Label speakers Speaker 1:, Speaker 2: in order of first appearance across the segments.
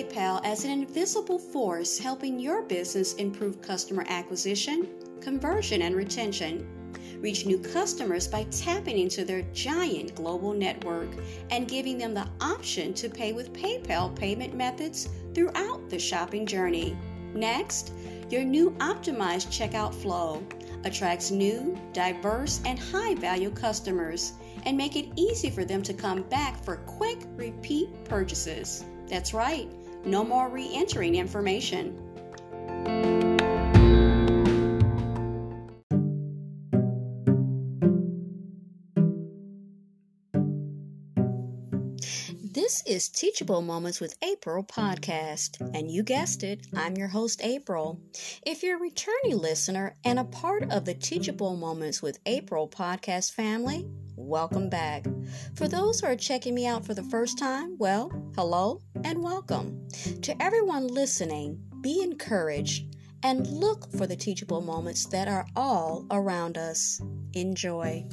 Speaker 1: PayPal as an invisible force helping your business improve customer acquisition, conversion, and retention. Reach new customers by tapping into their giant global network and giving them the option to pay with PayPal payment methods throughout the shopping journey. Next, your new optimized checkout flow attracts new, diverse, and high value customers and make it easy for them to come back for quick repeat purchases. That's right, no more re entering information. This is Teachable Moments with April podcast, and you guessed it, I'm your host, April. If you're a returning listener and a part of the Teachable Moments with April podcast family, welcome back. For those who are checking me out for the first time, well, hello and welcome. To everyone listening, be encouraged and look for the teachable moments that are all around us. Enjoy.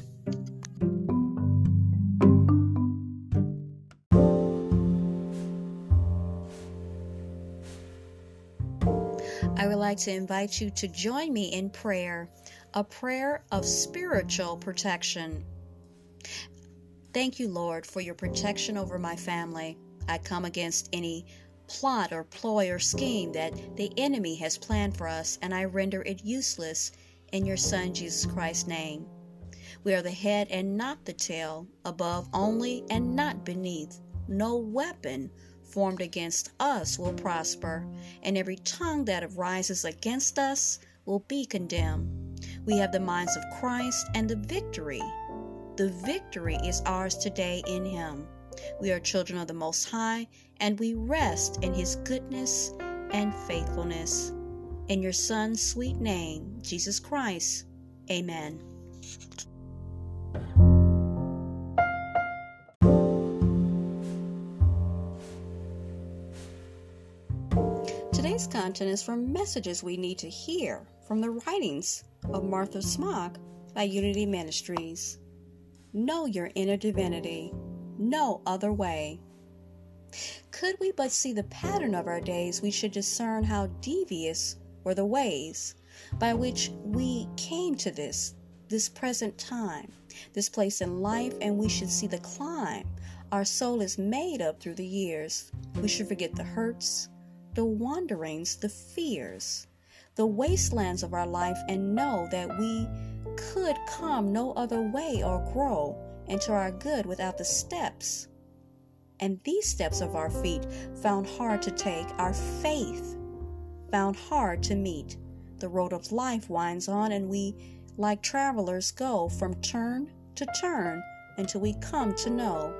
Speaker 1: I would like to invite you to join me in prayer, a prayer of spiritual protection. Thank you, Lord, for your protection over my family. I come against any plot or ploy or scheme that the enemy has planned for us, and I render it useless in your Son, Jesus Christ's name. We are the head and not the tail, above only and not beneath. No weapon formed against us will prosper, and every tongue that arises against us will be condemned. We have the minds of Christ and the victory the victory is ours today in Him. We are children of the Most High, and we rest in His goodness and faithfulness. In your Son's sweet name, Jesus Christ. Amen. Today's content is from messages we need to hear from the writings of Martha Smock by Unity Ministries. Know your inner divinity. No other way. Could we but see the pattern of our days, we should discern how devious were the ways by which we came to this, this present time, this place in life, and we should see the climb our soul is made up through the years. We should forget the hurts, the wanderings, the fears, the wastelands of our life, and know that we could come no other way or grow into our good without the steps. And these steps of our feet found hard to take, our faith found hard to meet. The road of life winds on, and we, like travelers, go from turn to turn until we come to know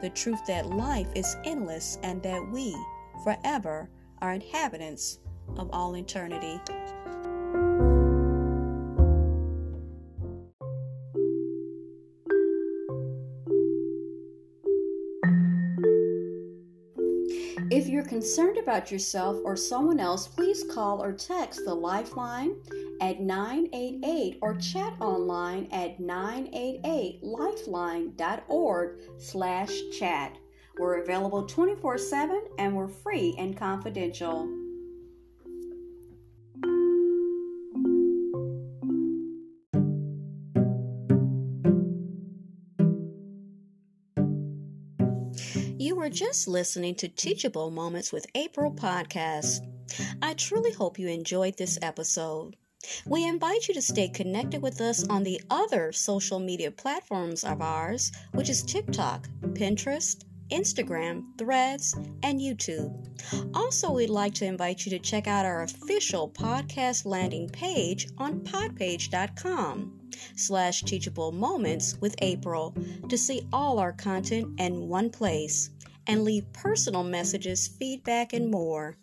Speaker 1: the truth that life is endless and that we, forever, are inhabitants of all eternity. If you're concerned about yourself or someone else, please call or text the Lifeline at 988 or chat online at 988lifeline.org slash chat. We're available 24-7 and we're free and confidential. Were just listening to Teachable Moments with April podcast. I truly hope you enjoyed this episode. We invite you to stay connected with us on the other social media platforms of ours, which is TikTok, Pinterest, Instagram, Threads, and YouTube. Also, we'd like to invite you to check out our official podcast landing page on podpage.com slash teachable moments with April to see all our content in one place and leave personal messages, feedback, and more.